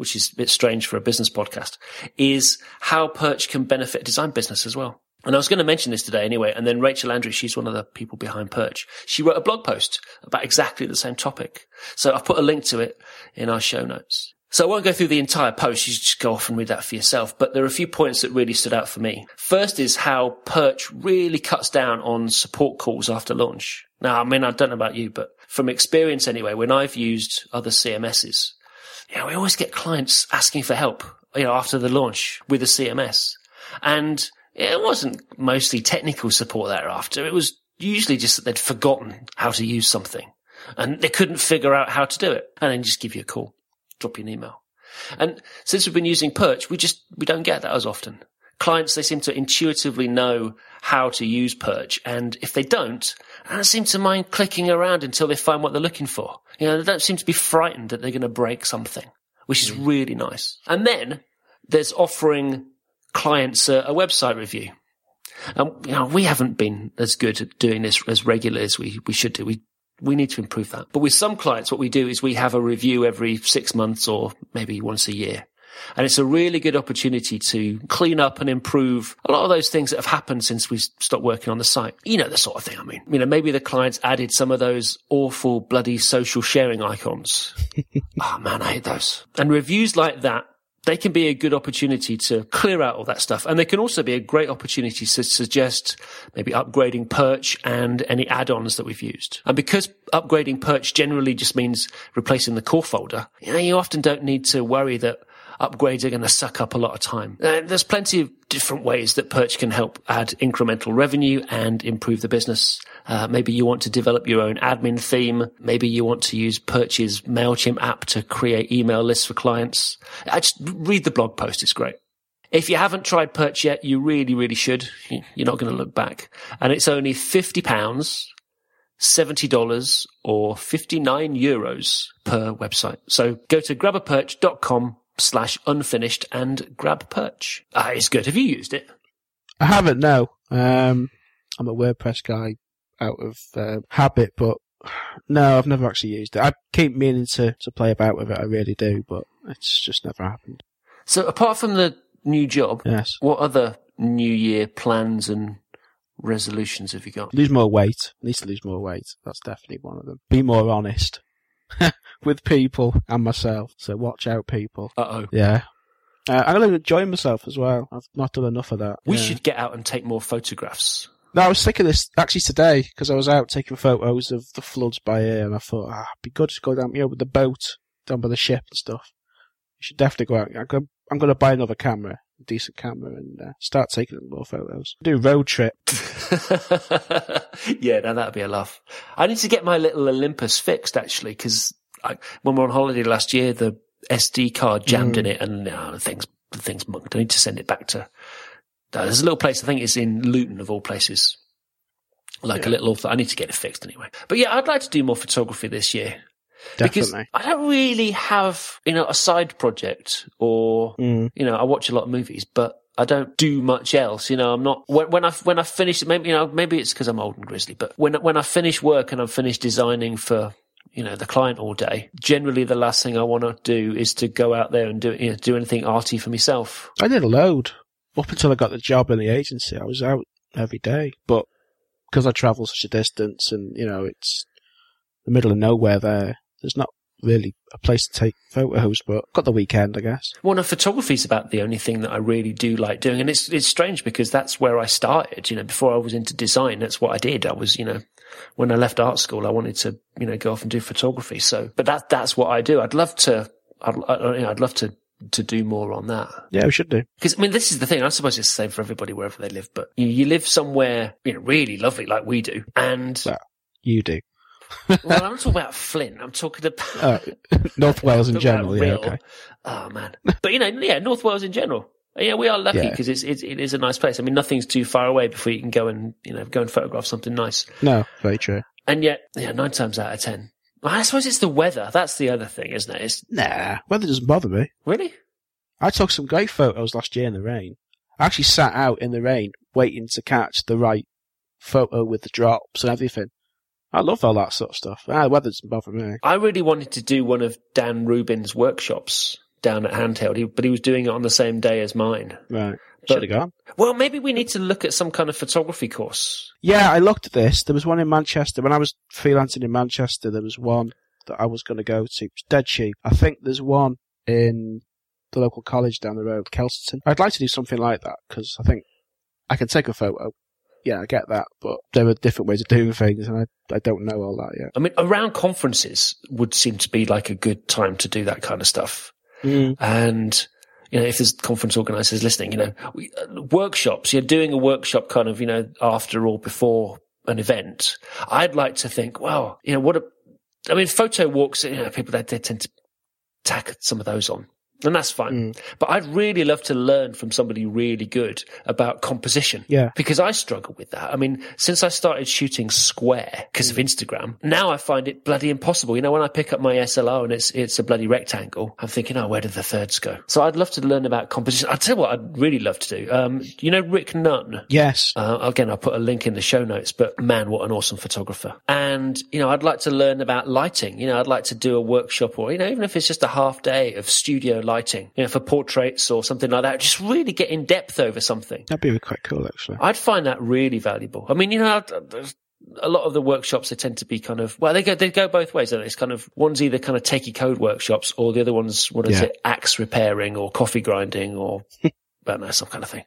which is a bit strange for a business podcast, is how Perch can benefit a design business as well. And I was going to mention this today anyway. And then Rachel Andrews, she's one of the people behind Perch. She wrote a blog post about exactly the same topic. So I've put a link to it in our show notes. So I won't go through the entire post. You just go off and read that for yourself. But there are a few points that really stood out for me. First is how Perch really cuts down on support calls after launch. Now, I mean, I don't know about you, but from experience anyway, when I've used other CMSs, you know, we always get clients asking for help, you know, after the launch with a CMS. And it wasn't mostly technical support thereafter. It was usually just that they'd forgotten how to use something and they couldn't figure out how to do it and then just give you a call, drop you an email. And since we've been using Perch, we just, we don't get that as often. clients, they seem to intuitively know how to use Perch. And if they don't, they don't seem to mind clicking around until they find what they're looking for. You know, they don't seem to be frightened that they're going to break something, which is mm. really nice. And then there's offering clients a, a website review. And you know, we haven't been as good at doing this as regularly as we, we should do. We we need to improve that. But with some clients, what we do is we have a review every six months or maybe once a year. And it's a really good opportunity to clean up and improve a lot of those things that have happened since we stopped working on the site. You know, the sort of thing I mean. You know, maybe the clients added some of those awful bloody social sharing icons. oh man, I hate those. And reviews like that they can be a good opportunity to clear out all that stuff. And they can also be a great opportunity to suggest maybe upgrading Perch and any add-ons that we've used. And because upgrading Perch generally just means replacing the core folder, you know, you often don't need to worry that upgrades are going to suck up a lot of time. Uh, there's plenty of different ways that Perch can help add incremental revenue and improve the business. Uh, maybe you want to develop your own admin theme. Maybe you want to use Perch's MailChimp app to create email lists for clients. I just read the blog post. It's great. If you haven't tried Perch yet, you really, really should. You're not going to look back. And it's only £50, $70 or 59 euros per website. So go to grabaperch.com slash unfinished and grab perch. Ah, it's good. Have you used it? I haven't, no. Um, I'm a WordPress guy out of uh, habit, but no, I've never actually used it. I keep meaning to, to play about with it, I really do, but it's just never happened. So apart from the new job, yes. what other New Year plans and resolutions have you got? Lose more weight. Need to lose more weight. That's definitely one of them. Be more honest. with people and myself. So watch out, people. Uh oh. Yeah. Uh, I'm going to enjoy myself as well. I've not done enough of that. We yeah. should get out and take more photographs. No, I was thinking this actually today because I was out taking photos of the floods by here, and I thought, ah, it'd be good to go down, you know, with the boat down by the ship and stuff. You should definitely go out. I'm going to buy another camera, a decent camera, and uh, start taking more photos. Do a road trip. yeah, now that'd be a laugh. I need to get my little Olympus fixed actually because when we were on holiday last year, the SD card jammed mm. in it, and the thing's the thing's mugged. I need to send it back to. Uh, there's a little place I think it's in Luton of all places, like yeah. a little. author. I need to get it fixed anyway. But yeah, I'd like to do more photography this year. Definitely. Because I don't really have, you know, a side project or, mm. you know, I watch a lot of movies, but I don't do much else. You know, I'm not when, when I when I finish. Maybe you know, maybe it's because I'm old and grizzly. But when when I finish work and I'm finished designing for you know, the client all day. Generally, the last thing I want to do is to go out there and do, you know, do anything arty for myself. I did a load. Up until I got the job in the agency, I was out every day. But because I travel such a distance and, you know, it's the middle of nowhere there, there's not really a place to take photos, but got the weekend, I guess. Well, no, photography is about the only thing that I really do like doing. And it's, it's strange because that's where I started, you know, before I was into design, that's what I did. I was, you know, when I left art school, I wanted to, you know, go off and do photography. So, but that, that's what I do. I'd love to, I'd, I, you know, I'd love to, to do more on that. Yeah, we should do. Because, I mean, this is the thing. I suppose it's the same for everybody wherever they live, but you, you live somewhere, you know, really lovely like we do. And. Well, you do. Well, I'm not talking about Flint. I'm talking about uh, North Wales in general. Yeah, okay. Oh man, but you know, yeah, North Wales in general. Yeah, we are lucky because yeah. it's, it's it is a nice place. I mean, nothing's too far away before you can go and you know go and photograph something nice. No, very true. And yet, yeah, nine times out of ten, I suppose it's the weather. That's the other thing, isn't it? It's, nah, weather doesn't bother me. Really? I took some great photos last year in the rain. I actually sat out in the rain waiting to catch the right photo with the drops and everything. I love all that sort of stuff. Ah, the weather doesn't bother me. I really wanted to do one of Dan Rubin's workshops down at Handheld, but he was doing it on the same day as mine. Right. Should have gone. Well, maybe we need to look at some kind of photography course. Yeah, I looked at this. There was one in Manchester. When I was freelancing in Manchester, there was one that I was going to go to. It's dead cheap. I think there's one in the local college down the road, Kelsterton. I'd like to do something like that because I think I can take a photo. Yeah, I get that, but there are different ways of doing things, and I, I don't know all that yet. I mean, around conferences would seem to be like a good time to do that kind of stuff. Mm. And, you know, if there's conference organizers listening, you know, we, uh, workshops, you're doing a workshop kind of, you know, after or before an event. I'd like to think, well, you know, what a, I mean, photo walks, you know, people, they, they tend to tack some of those on. And that's fine. But I'd really love to learn from somebody really good about composition. Yeah. Because I struggle with that. I mean, since I started shooting square because of Instagram, now I find it bloody impossible. You know, when I pick up my SLR and it's, it's a bloody rectangle, I'm thinking, oh, where did the thirds go? So I'd love to learn about composition. I'll tell you what I'd really love to do. Um, you know, Rick Nunn? Yes. Uh, again, I'll put a link in the show notes, but man, what an awesome photographer. And, you know, I'd like to learn about lighting. You know, I'd like to do a workshop or, you know, even if it's just a half day of studio lighting, you know, for portraits or something like that, just really get in depth over something. That'd be quite cool, actually. I'd find that really valuable. I mean, you know, there's a lot of the workshops they tend to be kind of well, they go they go both ways. Don't they? It's kind of one's either kind of techie code workshops, or the other one's what is Yeah. it, axe repairing or coffee grinding or I don't know some kind of thing.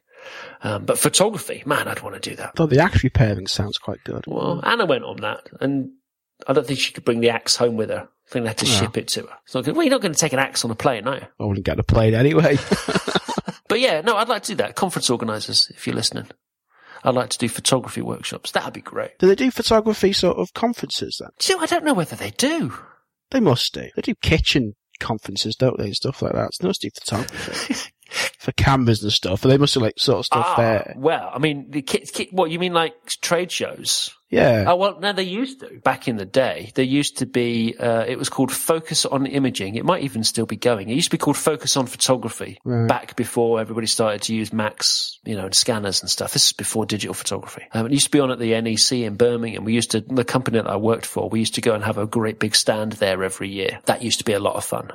Um, but photography, man, I'd want to do that. Though the axe repairing sounds quite good. Well, Anna went on that, and I don't think she could bring the axe home with her. I think they had to No. ship it to her. So, well, you're not going to take an axe on a plane, are you? I wouldn't get a plane anyway. But yeah, no, I'd like to do that. Conference organisers, if you're listening, I'd like to do photography workshops. That'd be great. do they do photography sort of conferences then? Do you know, I don't know whether they do. They must do. They do kitchen conferences, don't they, and stuff like that. They must do photography for cameras and stuff. And they must do like sort of stuff Ah, there. Well, I mean, the kit, kit, what you mean, like trade shows? Yeah. Oh well, no, they used to back in the day. There used to be. Uh, it was called Focus on Imaging. It might even still be going. It used to be called Focus on Photography. Right. Back before everybody started to use Macs, you know, and scanners and stuff. This is before digital photography. Um, it used to be on at the NEC in Birmingham. We used to the company that I worked for. We used to go and have a great big stand there every year. That used to be a lot of fun.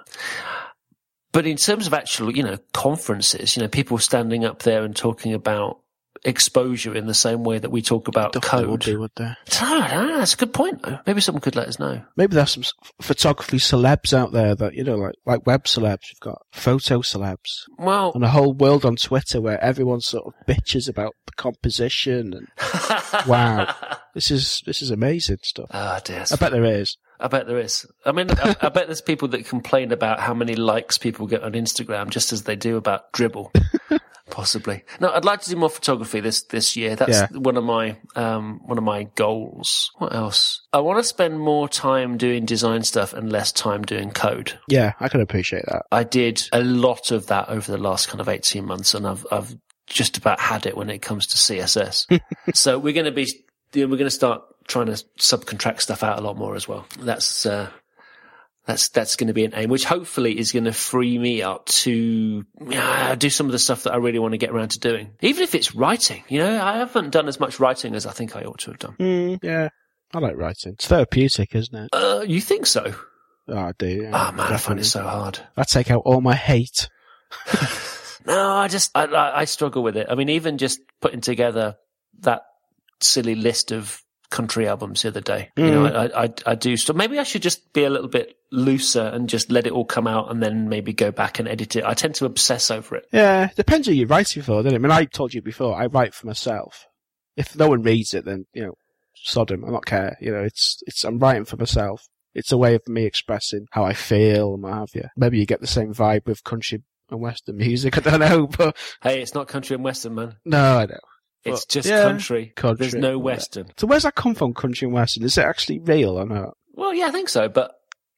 But in terms of actual, you know, conferences, you know, people standing up there and talking about exposure in the same way that we talk about Definitely would code. would they? Know, that's a good point though. Maybe someone could let us know. Maybe there's some photography celebs out there that, you know, like, like web celebs. You've got photo celebs Well, and a whole world on Twitter where everyone sort of bitches about the composition and wow, this is, this is amazing stuff. Ah, dear. I bet there is. I bet there is. I mean, I, I bet there's people that complain about how many likes people get on Instagram, just as they do about Dribbble. Possibly. No, I'd like to do more photography this this year. That's Yeah. one of my um one of my goals. What else? I want to spend more time doing design stuff and less time doing code. Yeah, I can appreciate that. I did a lot of that over the last kind of 18 months and I've, I've just about had it when it comes to CSS. so we're going to be, we're going to start trying to subcontract stuff out a lot more as well. That's, uh, that's, that's going to be an aim, which hopefully is going to free me up to uh, do some of the stuff that I really want to get around to doing. Even if it's writing, you know, I haven't done as much writing as I think I ought to have done. Mm, yeah, I like writing. It's therapeutic, isn't it? Uh, you think so? Oh, I do. Yeah, Oh man, I find it so hard. I take out all my hate. No, I just I, I, I struggle with it. I mean, even just putting together that silly list of country albums the other day, you know, mm. I, I I do. So maybe I should just be a little bit looser and just let it all come out, and then maybe go back and edit it. I tend to obsess over it. Yeah, depends who you're writing for, doesn't it? I mean, I told you before, I write for myself. If no one reads it, then, you know, sod 'em. I don't care. You know, it's, it's, I'm writing for myself. It's a way of me expressing how I feel and what have you. Maybe you get the same vibe with country and western music. I don't know, but Hey, it's not country and western, man. no, I don't. It's But, just yeah, country. country, There's no yeah. western. So where's that come from, country and western? Is it actually real or not? Well, yeah, I think so, but.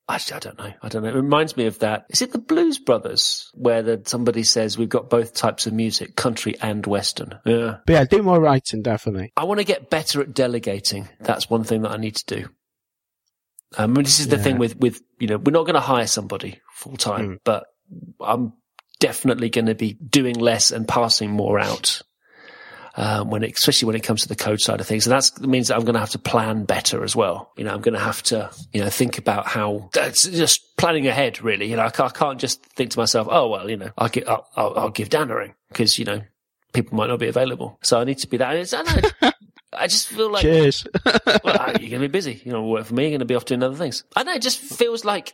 Actually, I don't know. I don't know. It reminds me of that. Is it the Blues Brothers where the, somebody says we've got both types of music, country and western? Yeah. But yeah, do more writing, definitely. I want to get better at delegating. That's one thing that I need to do. Um, this is the Yeah. thing with, with, you know, we're not going to hire somebody full time, Mm. but I'm definitely going to be doing less and passing more out. Um, when it, especially when it comes to the code side of things. And that's, that means that I'm going to have to plan better as well. You know, I'm going to have to, you know, think about how that's just planning ahead really. You know, I can't, I can't just think to myself, oh, well, you know, I'll give, I'll, I'll, I'll give Dan a ring because, you know, people might not be available. So I need to be that. It's, I, I just feel like, Cheers. well, you're going to be busy. You know, work for me. You're going to be off doing other things. I know. It just feels like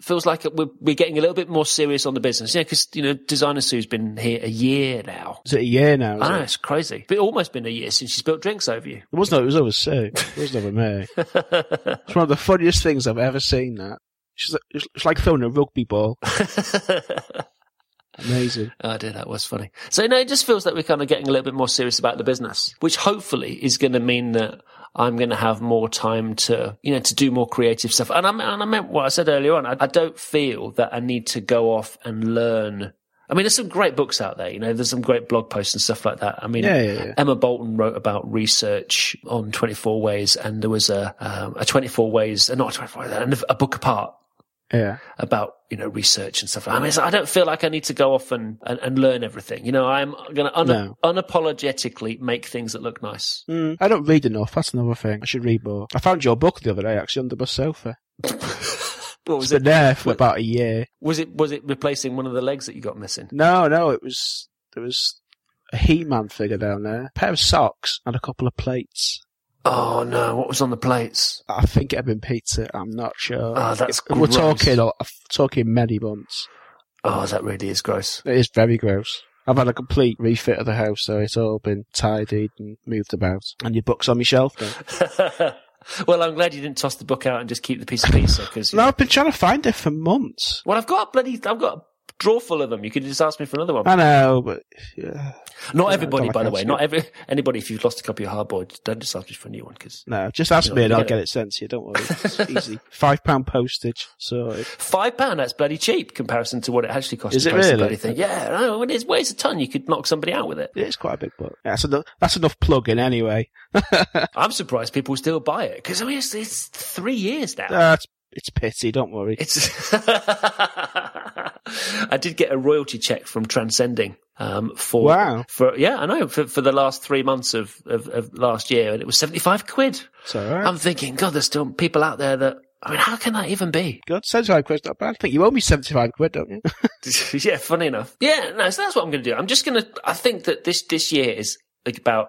feels like we're we're getting a little bit more serious on the business. Yeah, because you know, Designer Sue's been here a year now. Is it a year now? Know it? it's crazy. But almost been a year since she's built drinks over you. It wasn't. It was over Sue. It was over me. It's one of the funniest things I've ever seen. That she's like, it's like throwing a rugby ball. Amazing. Oh dear, that was funny. So no, it just feels like we're kind of getting a little bit more serious about the business, which hopefully is going to mean that I'm going to have more time to, you know, to do more creative stuff. And I, and I meant what I said earlier on. I, I don't feel that I need to go off and learn. I mean, there's some great books out there, you know, there's some great blog posts and stuff like that. I mean, Yeah, yeah, yeah. Emma Boulton wrote about research on 24 ways and there was a, um, a 24 ways, not 24 ways, a book apart Yeah. about you know research and stuff. I mean, I don't feel like I need to go off and, and, and learn everything. You know, I'm going to un- No. unapologetically make things that look nice. Mm, I don't read enough. That's another thing. I should read more. I found your book the other day, actually, under my sofa. What was It's been it? there for What- about a year. Was it was it replacing one of the legs that you got missing? No, no, it was there was a He-Man figure down there, a pair of socks, and a couple of plates. Oh no! What was on the plates? I think it had been pizza. I'm not sure. Oh, that's We're talking, uh, talking many months. Oh, that really is gross. It is very gross. I've had a complete refit of the house, so it's all been tidied and moved about. And your book's on my shelf well, I'm glad you didn't toss the book out and just keep the piece of pizza because. No, I've been trying to find it for months. Well, I've got a bloody. I've got a drawer full of them. You could just ask me for another one. I know, but yeah. Not Yeah, everybody, by the way. Not every anybody. If you've lost a copy of Hardboiled, don't just ask me for a new one because No, just ask me and I'll get it. it sent to you. Don't worry. It's easy. Five pound postage. So five pound. That's bloody cheap comparison to what it actually costs. Is it really? Bloody thing. Yeah, I know. It is weighs a ton. You could knock somebody out with it. it is quite a big book. Yeah, so that's enough plugging anyway. I'm surprised people still buy it because I mean it's, it's three years now. Uh, it's, it's pity. Don't worry. It's. I did get a royalty check from Transcending um, for Wow. for yeah I know for, for the last three months of, of, of last year and it was seventy five quid. All right. I'm thinking, God, there's still people out there that I mean, how can that even be? God, seventy-five quid's not bad. I think you owe me seventy-five quid, don't you? yeah, funny enough. Yeah, no, so that's what I'm going to do. I'm just going to. I think that this this year is about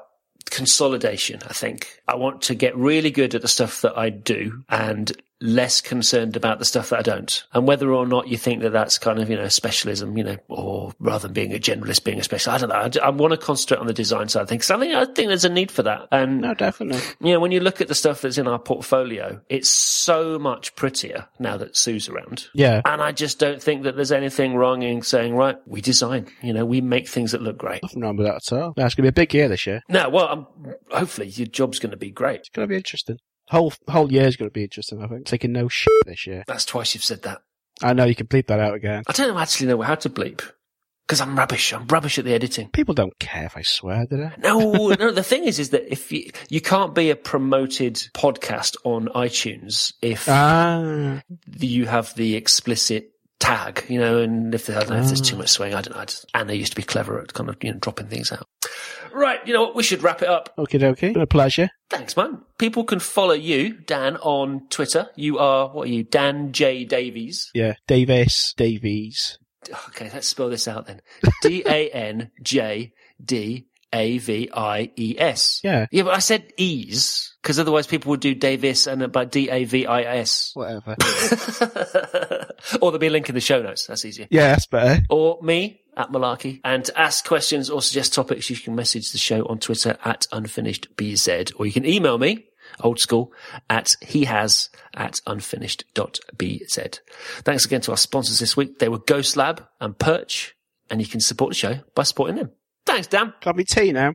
consolidation. I think I want to get really good at the stuff that I do and less concerned about the stuff that I don't. And whether or not you think that that's kind of you know specialism, you know, or rather than being a generalist, being a specialist. I don't know. I want to concentrate on the design side of things. I think I think there's a need for that. And no, definitely. you know, when you look at the stuff that's in our portfolio, it's so much prettier now that Sue's around. Yeah. And I just don't think that there's anything wrong in saying, right, we design, you know, we make things that look great. Nothing wrong with that at all. It's going to be a big year this year. No, well, um hopefully your job's going to be great. It's going to be interesting. Whole whole year's going to be interesting. I think taking no shit this year. That's twice you've said that. I know you can bleep that out again. I don't actually know how to bleep because I'm rubbish. I'm rubbish at the editing. People don't care if I swear, do they? No, no. The thing is, is that if you you can't be a promoted podcast on iTunes if Ah, you have the explicit tag, you know, and if, I don't know if there's too ah. much swearing, I don't know. I just, and they used to be clever at kind of, you know, dropping things out. Right, you know what? We should wrap it up. okay, okay. Been a pleasure. Thanks, man. People can follow you, Dan, on Twitter. You are, what are you, Dan J. Davies. Yeah, Davis, Davies. Okay, let's spell this out then. D A N J D A V I E S. Yeah, Yeah, but I said ease, because otherwise people would do Davis and uh, by D A V I S. whatever. or there'll be a link in the show notes. That's easier. yeah, that's better. or me at Malarkey. And to ask questions or suggest topics, you can message the show on Twitter at unfinishedbz, or you can email me, old school, at he has at unfinished.bz. Thanks again to our sponsors this week. They were Ghostlab and Perch, and you can support the show by supporting them. Thanks, Dan. Me tea now.